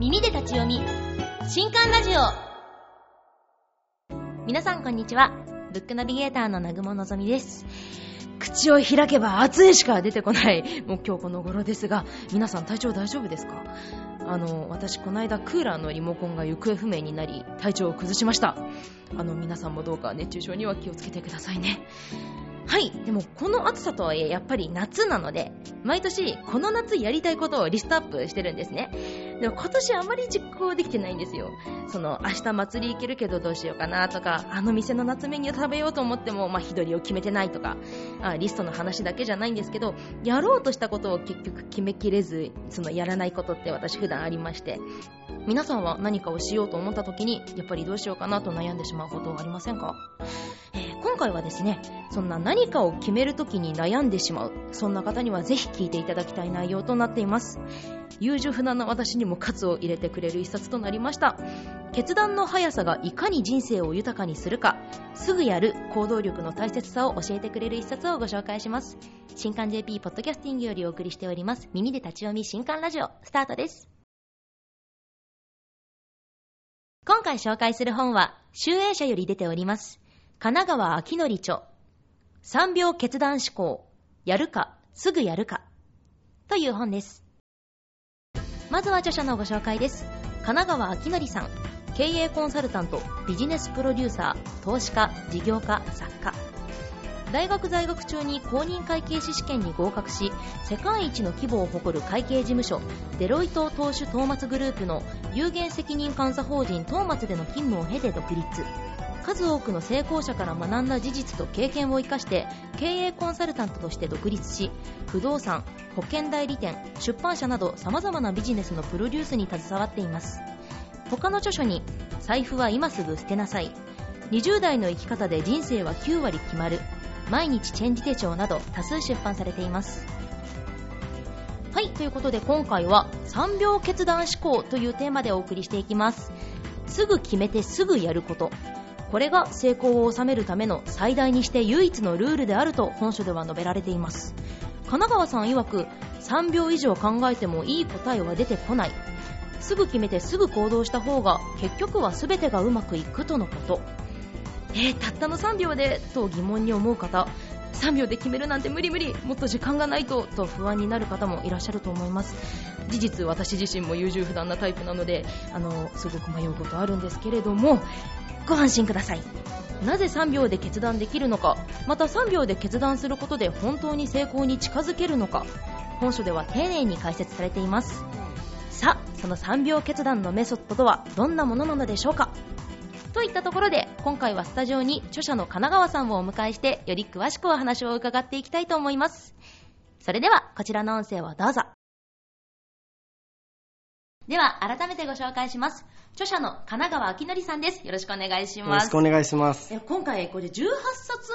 耳で立ち読み。新刊ラジオ。皆さんこんにちは。ブックナビゲーターの南雲のぞみです。口を開けば熱いしか出てこない。もう今日この頃ですが皆さん体調大丈夫ですか？あの私この間クーラーのリモコンが行方不明になり体調を崩しました。あの皆さんもどうか熱中症には気をつけてくださいね。はい。でもこの暑さとはいえやっぱり夏なので毎年この夏やりたいことをリストアップしてるんですね。でも今年あまり実行できてないんですよ。その明日祭り行けるけどどうしようかなとかあの店の夏メニュー食べようと思っても、まあ、日取りを決めてないとかあリストの話だけじゃないんですけどやろうとしたことを結局決めきれずそのやらないことって私普段ありまして皆さんは何かをしようと思った時にやっぱりどうしようかなと悩んでしまうことはありませんか、えー今回はですねそんな何かを決める時に悩んでしまうそんな方にはぜひ聞いていただきたい内容となっています。優柔不断な私にも喝を入れてくれる一冊となりました。決断の速さがいかに人生を豊かにするかすぐやる行動力の大切さを教えてくれる一冊をご紹介します。新刊 JP ポッドキャスティングよりお送りしております。耳で立ち読み新刊ラジオスタートです。今回紹介する本は集英社より出ております。神奈川明典著。3秒決断思考。やるかすぐやるか。という本です。まずは著者のご紹介です。神奈川明典さん。経営コンサルタントビジネスプロデューサー投資家事業家作家。大学在学中に公認会計士試験に合格し世界一の規模を誇る会計事務所デロイト投資トーマツグループの有限責任監査法人トーマツでの勤務を経て独立。数多くの成功者から学んだ事実と経験を生かして経営コンサルタントとして独立し不動産保険代理店出版社など様々なビジネスのプロデュースに携わっています。他の著書に財布は今すぐ捨てなさい20代の生き方で人生は9割決まる。毎日チェンジ手帳など多数出版されています。はいということで今回は3秒決断思考というテーマでお送りしていきます。すぐ決めてすぐやること。これが成功を収めるための最大にして唯一のルールであると本書では述べられています。神奈川さん曰く3秒以上考えてもいい答えは出てこない。すぐ決めてすぐ行動した方が結局は全てがうまくいくとのこと。えー、たったの3秒でと疑問に思う方3秒で決めるなんて無理無理もっと時間がないとと不安になる方もいらっしゃると思います。事実私自身も優柔不断なタイプなのであのすごく迷うことあるんですけれどもご安心ください。なぜ3秒で決断できるのかまた3秒で決断することで本当に成功に近づけるのか本書では丁寧に解説されています。さあその3秒決断のメソッドとはどんなものなのでしょうか？といったところで今回はスタジオに著者の神奈川さんをお迎えしてより詳しくお話を伺っていきたいと思います。それではこちらの音声をどうぞ。では改めてご紹介します。著者の神奈川明則さんです。よろしくお願いします。よろしくお願いします。え今回これ18冊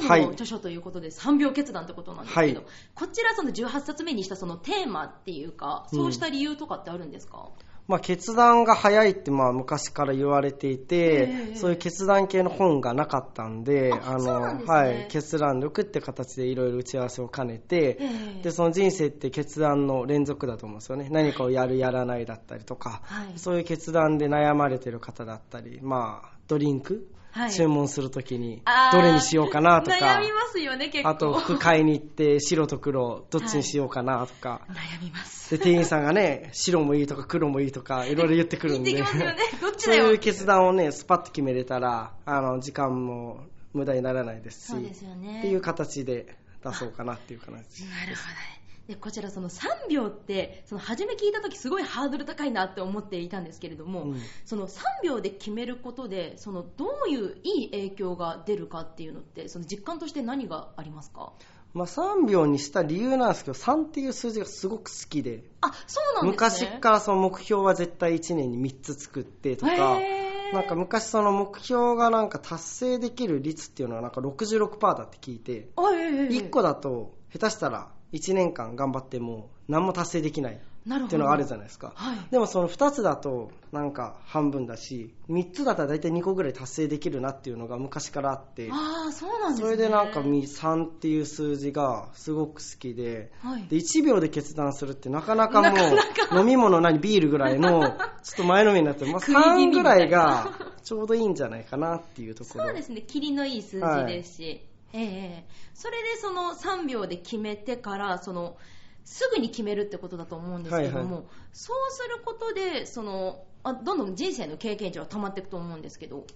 目の著書ということで、3秒決断ってことなんですけど、はい。こちらその18冊目にしたそのテーマっていうかそうした理由とかってあるんですか、まあ、決断が早いってまあ昔から言われていて、ええそういう決断系の本がなかったんで、決断力って形でいろいろ打ち合わせを兼ねて、ええ。でその人生って決断の連続だと思うんですよね。何かをやるやらないだったりとか、はい。そういう決断で悩まれてる方だったり、まあ、ドリンク、はい注文するときにどれにしようかなとか悩みますよね結構。あと服買いに行って白と黒どっちにしようかなとか、悩みます。で店員さんがね白もいいとか黒もいいとかいろいろ言ってくるんで言ってきますよね。どっちそういう決断をねスパッと決めれたらあの時間も無駄にならないですしそうですよね。っていう形で出そうかなっていう形なるほど。ねでこちらその3秒ってその初め聞いた時すごいハードル高いなって思っていたんですけれども、うん。その3秒で決めることでそのどういういい影響が出るかっていうのってその実感として何がありますか？まあ、3秒にした理由なんですけど3っていう数字がすごく好きで。あそうなんですね。昔からその目標は絶対1年に3つ作ってとかなんか昔その目標がなんか達成できる率っていうのはなんか66%だって聞いてあええ1個だと下手したら1年間頑張っても何も達成できないっていうのがあるじゃないですか。はい。でもその2つだとなんか半分だし、3つだったら大体2個ぐらい達成できるなっていうのが昔からあって、ああそうなんですね。それでなんかみ3っていう数字がすごく好きで、はい。で1秒で決断するってなかなかもう飲み物何ビールぐらいの ちょっと前のめりになって、まあ、食い気味3ぐらいがちょうどいいんじゃないかなっていうところ。そうですね、霧のいい数字ですし、ええそれでその3秒で決めてから、そのすぐに決めるってことだと思うんですけども、はいはい。そうすることでそのあ、どんどん人生の経験値は溜まっていくと思うんですけど、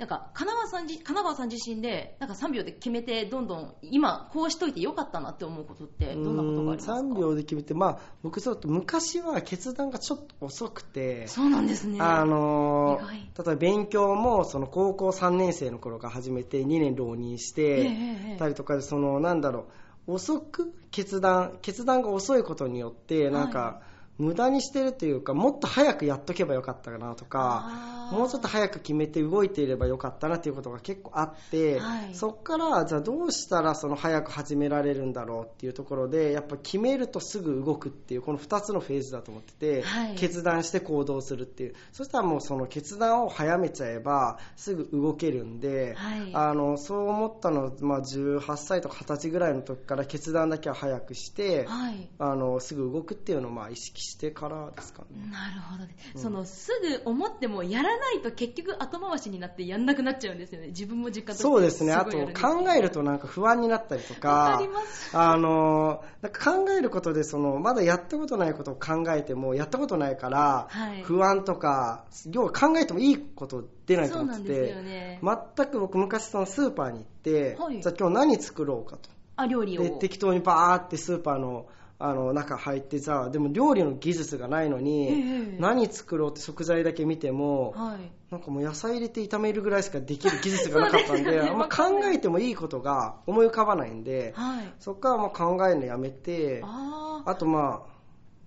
なんか神奈川さんじ神奈川さん自身でなんか3秒で決めて、どんどん今、こうしといてよかったなって思うことって、どんなことがありますか？3秒で決めて、まあ、僕ちょっと昔は決断がちょっと遅くて、そうなんですね。あの例えば勉強もその高校3年生の頃から始めて2年浪人しええてええたりとかでそのなんだろう遅く決断決断が遅いことによってなんはか無駄にしてるというかもっと早くやっとけばよかったかなとかもうちょっと早く決めて動いていればよかったなっていうことが結構あって、はい。そっからじゃあどうしたらその早く始められるんだろうっていうところでやっぱ決めるとすぐ動くっていうこの2つのフェーズだと思ってて、はい。決断して行動するっていう。そしたらもうその決断を早めちゃえばすぐ動けるんで、はい。あのそう思ったのは、まあ、18歳とか20歳ぐらいの時から決断だけは早くして、はい。あのすぐ動くっていうのをまあ意識してからですかね。なるほどね、うん。そのすぐ思ってもやらないと結局後回しになってやんなくなっちゃうんですよね。自分も実感とそうですね。すけど考えるとなんか不安になったりとわか、かります。あの、なんか考えることでその、まだやったことないことを考えても、やったことないからはい、不安とか、要は考えてもいいこと出ないと思っててなんですよ、ね、全く僕昔そのスーパーに行って、はい。じゃあ今日何作ろうかと。あ料理を。で、適当にバーってスーパーの、あの中入ってさでも料理の技術がないのに、ええ。何作ろうって食材だけ見ても、はい。なんかもう野菜入れて炒めるぐらいしかできる技術がなかったんで、ね。あんま考えてもいいことが思い浮かばないんで、はい。そこからまあ考えるのやめて、あとまあ、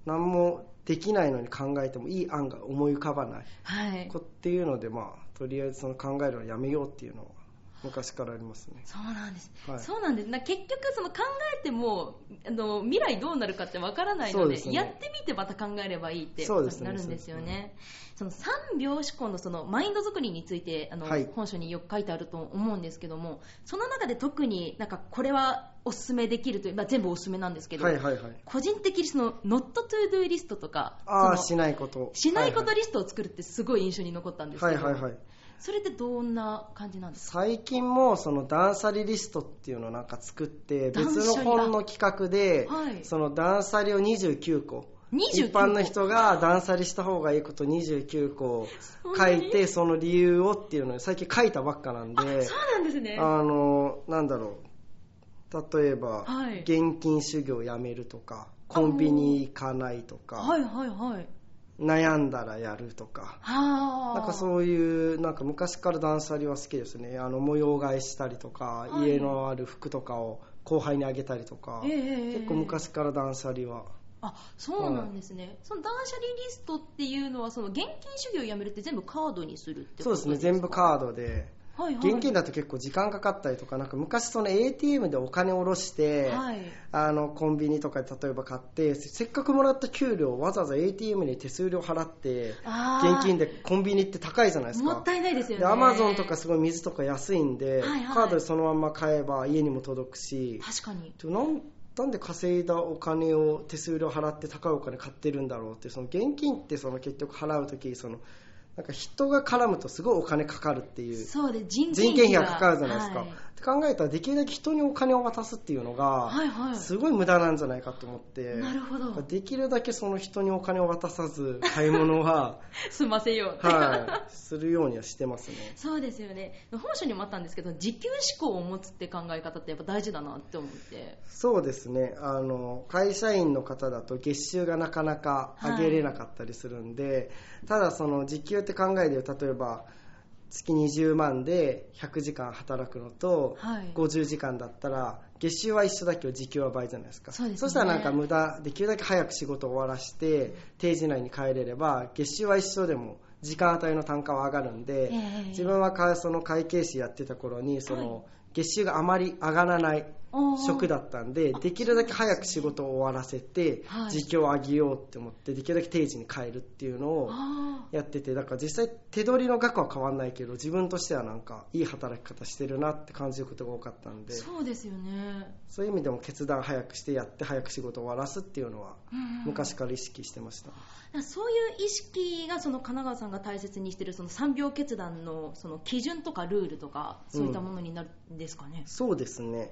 何もできないのに考えてもいい案が思い浮かばない。はい。こっていうので、まあ、とりあえずその考えるのやめようっていうのは昔からありますね。そうなんです、はいそうなんですな結局その考えてもあの未来どうなるかってわからないのでねやってみてまた考えればいいってそうですねなるんですよねその3秒思考のそのマインド作りについてあの、はい本書によく書いてあると思うんですけどもその中で特になんかこれはおすすめできるという、まあ、全部おすすめなんですけど、はいはいはい。個人的にその not to do リストとかあしないこと。しないことはリストを作るってすごい印象に残ったんですけど、はいはいはい。それってどんな感じなんですか？最近もその断捨離リストっていうのをなんか作って別の本の企画ではい。その断捨離を29個。29一般の人が断捨離した方がいいこと29個書いてその理由をっていうのを最近書いたばっかなんあでそうなんですね。あのなんだろう。例えばはい。現金修行やめるとかコンビニ行かないとか。はいはいはい悩んだらやるとか。はあなんかそういうなんか昔から断捨離は好きですね。あの模様替えしたりとか、はい。家のある服とかを後輩にあげたりとか、え結構昔から断捨離は。あそうなんですね、その断捨離リストっていうのはその現金主義をやめるって全部カードにするってことそうですね。全部カードではいはい、現金だと結構時間かかったりとかなんか昔その ATM でお金を下ろして、はい。あのコンビニとかで例えば買ってせっかくもらった給料をわざわざ ATM に手数料払って現金でコンビニって高いじゃないですか。もったいないですよね。でアマゾンとかすごい水とか安いんで、はいはい。カードでそのまま買えば家にも届くし。確かに。でもなんなんで稼いだお金を手数料払って高いお金買ってるんだろうってその現金ってその結局払う時そのなんか人が絡むとすごいお金かかるっていう。そうで人件人件費がかかるじゃないですか、はいって考えたらできるだけ人にお金を渡すっていうのがはいはい。すごい無駄なんじゃないかと思って、なるほど。できるだけその人にお金を渡さず買い物は、済ませようって、はい、するようにはしてますね。そうですよね。本書にもあったんですけど時給思考を持つって考え方ってやっぱ大事だなって思って。そうですね。あの会社員の方だと月収がなかなか上げれなかったりするんで、ただその時給って考えで例えば月20万で100時間働くのと、はい。50時間だったら月収は一緒だけど時給は倍じゃないですか。そうですね。したらなんか無駄できるだけ早く仕事を終わらして定時内に帰れれば月収は一緒でも時間帯の単価は上がるんで、ええ。自分はかその会計士やってた頃にその、はい。月収があまり上がらない職だったんでできるだけ早く仕事を終わらせてはい。時給を上げようって思ってできるだけ定時に帰るっていうのをあやっててだから実際手取りの額は変わんないけど自分としてはなんかいい働き方してるなって感じることが多かったんでそうですよね、そういう意味でも決断早くしてやって早く仕事を終わらすっていうのはうんうん。昔から意識してました、だからそういう意識がその神奈川さんが大切にしてるその3秒決断のその基準とかルールとかそういったものになるんですかね、そうですね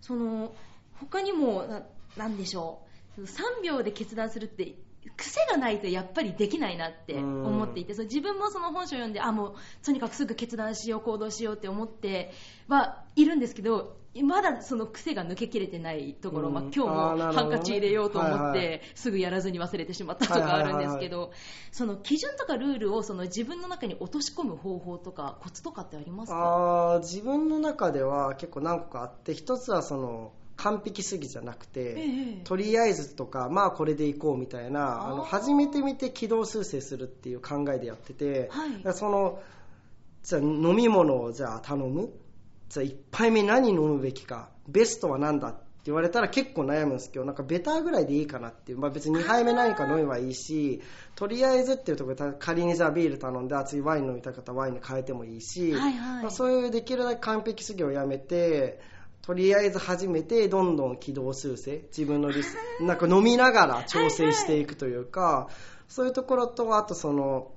その他にもなんでしょう。3秒で決断するって癖がないとやっぱりできないなって思っていてその自分もその本書を読んであもうとにかくすぐ決断しよう行動しようって思ってはいるんですけどまだその癖が抜けきれてないところ、うん。まあ、今日もハンカチ入れようと思って、はいはい。すぐやらずに忘れてしまったとかあるんですけど、その基準とかルールをその自分の中に落とし込む方法とかコツとかってありますか？あー自分の中では結構何個かあって一つはその完璧すぎじゃなくて、ええとりあえずとかまあこれでいこうみたいなあの初めて見て軌道修正するっていう考えでやってて、はい。だからそのじゃあ飲み物をじゃあ頼む？じゃあ1杯目何飲むべきか？ベストは何だって言われたら結構悩むんですけどなんかベターぐらいでいいかなっていう、まあ、別に2杯目何か飲めばいいしとりあえずっていうところで仮にじゃあビール頼んで熱いワイン飲みたかったらワインに変えてもいいし、はいはい。まあそういうできるだけ完璧すぎをやめてとりあえず始めてどんどん軌道修正自分のリスなんか飲みながら調整していくというかそういうところとあとその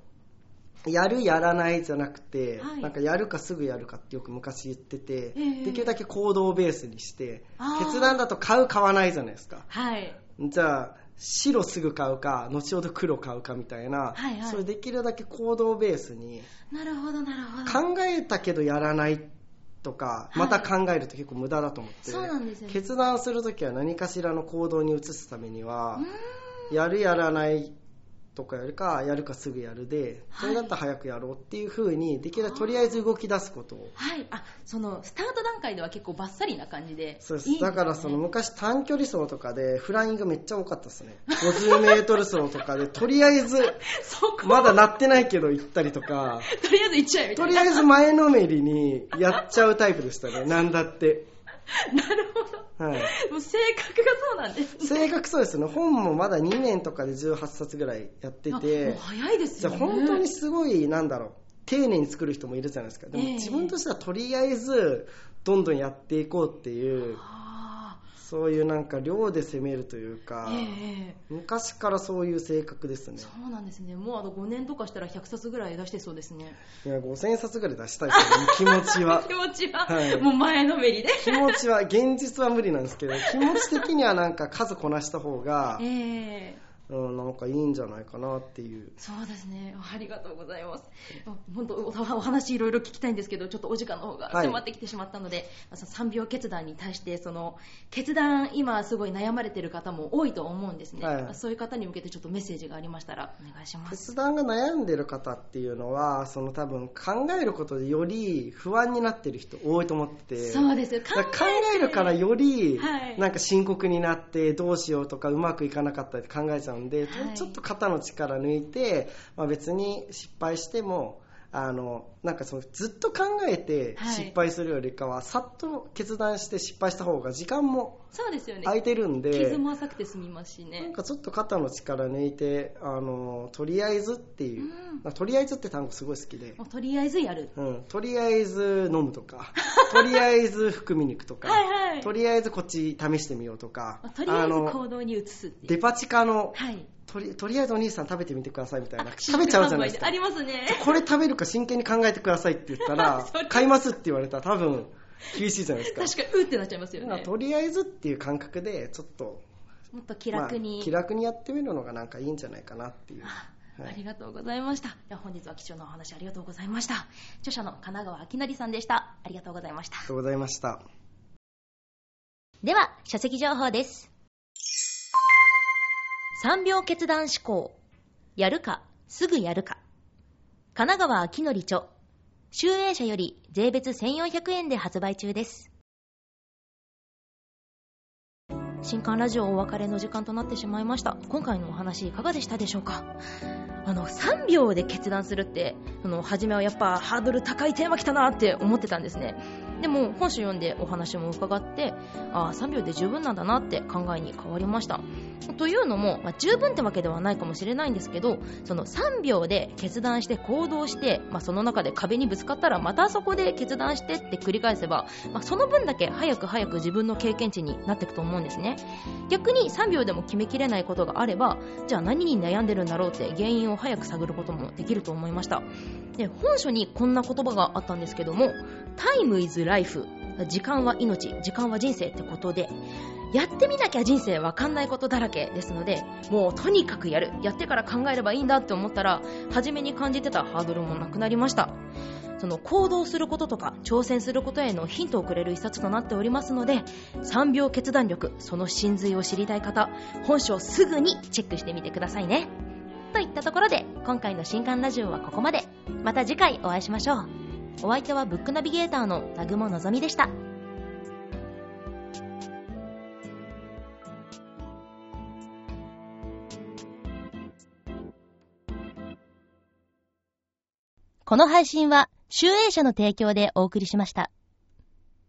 やるやらないじゃなくて、はい。なんかやるかすぐやるかってよく昔言ってて、ええ。できるだけ行動ベースにして決断だと買う買わないじゃないですか。はい。じゃあ白すぐ買うか後ほど黒買うかみたいな、はいはい。それできるだけ行動ベースになるほどなるほど。考えたけどやらないとか、はい。また考えると結構無駄だと思って、そうなんですよね。決断するときは何かしらの行動に移すためにはやるやらないとかよりかやるかすぐやるではい。それだったら早くやろうっていう風にできるだけとりあえず動き出すこと。をはい。あそのスタート段階では結構バッサリな感じでそうです。だからその昔短距離走とかでフライングめっちゃ多かったですね。50m 走とかで とりあえずまだなってないけど行ったりとか。とりあえず行っちゃえみたいな。とりあえず前のめりにやっちゃうタイプでしたね。なんだって。な るほど。はい。もう性格がそうなんですね。性格そうですね。本もまだ2年とかで18冊ぐらいやってあもてう早いですじゃよねあ本当にすごいなんだろう。丁寧に作る人もいるじゃないですか。でもええ。自分としてはとりあえずどんどんやっていこうっていうあそういうなんか量で攻めるというかーええ昔からそういう性格ですね。そうなんですね。もうあの5年とかしたら100冊ぐらい出してそうですね。いや5000冊ぐらい出したいですよね 気持ちは。気持ちは、はい。もう前のめりで。気持ちは現実は無理なんですけど気持ち的にはなんか数こなした方が ええうん、なんかいいんじゃないかなっていう。そうですね。ありがとうございます。あ本当おお話いろいろ聞きたいんですけどちょっとお時間の方がはい迫ってきてしまったので、まあその3秒決断に対してその決断今すごい悩まれてる方も多いと思うんですね、はい。まあそういう方に向けてちょっとメッセージがありましたらお願いします。決断が悩んでる方っていうのはその多分考えることでより不安になってる人多いと思ってて。そうです考えるからよりはい。なんか深刻になってどうしようとかうまくいかなかったりって考えちゃうんで、はい。ちょっと肩の力抜いて、まあ、別に失敗してもあのなんかそのずっと考えてはい。失敗するよりかは、さっと決断して失敗した方が時間も空いてるんで、傷も浅くて済みますしなんねかちょっと肩の力抜いてあのとりあえずっていう、うん。まあとりあえずって単語すごい好きで、とりあえずやる。うん、とりあえず飲むとか とりあえず含みに行くとかはいはい。とりあえずこっち試してみようとかまあとりあえずの行動に移すデパ地下のはいとりとりあえずお兄さん食べてみてくださいみたいな。あ食べちゃうじゃないですか。ありますね。これ食べるか真剣に考えてくださいって言ったら 買いますって言われたら多分厳しいじゃないですか。確かにうってなっちゃいますよね。とりあえずっていう感覚でちょっともっと気楽に、まあ気楽にやってみるのがなんかいいんじゃないかなっていう。あはい。ありがとうございました。では本日は貴重なお話ありがとうございました。著者の神奈川明成さんでした。ありがとうございました。ありが。とうございました。では、書籍情報です。3秒決断思考。やるか、すぐやるか。神奈川明則著。集英社より税別1400円で発売中です。新刊ラジオお別れの時間となってしまいました。今回のお話いかがでしたでしょうか？あの、3秒で決断するって、その、初めはやっぱハードル高いテーマ来たなって思ってたんですね。でも本書読んでお話も伺ってああ3秒で十分なんだなって考えに変わりました。というのも、まあ、十分ってわけではないかもしれないんですけどその3秒で決断して行動して、まあ、その中で壁にぶつかったらまたそこで決断してって繰り返せば、まあ、その分だけ早く早く自分の経験値になっていくと思うんですね。逆に3秒でも決めきれないことがあればじゃあ何に悩んでるんだろうって原因を早く探ることもできると思いました。で本書にこんな言葉があったんですけどもタイム Time is life 時間は命時間は人生ってことでやってみなきゃ人生わかんないことだらけですのでもうとにかくやる。やってから考えればいいんだって思ったら初めに感じてたハードルもなくなりました。その行動することとか挑戦することへのヒントをくれる一冊となっておりますので3秒決断力その真髄を知りたい方本書をすぐにチェックしてみてくださいね。といったところで今回の新刊ラジオはここまで。また次回お会いしましょう。お相手はブックナビゲーターの南雲のぞみでしたこの配信は、集英社の提供でお送りしました。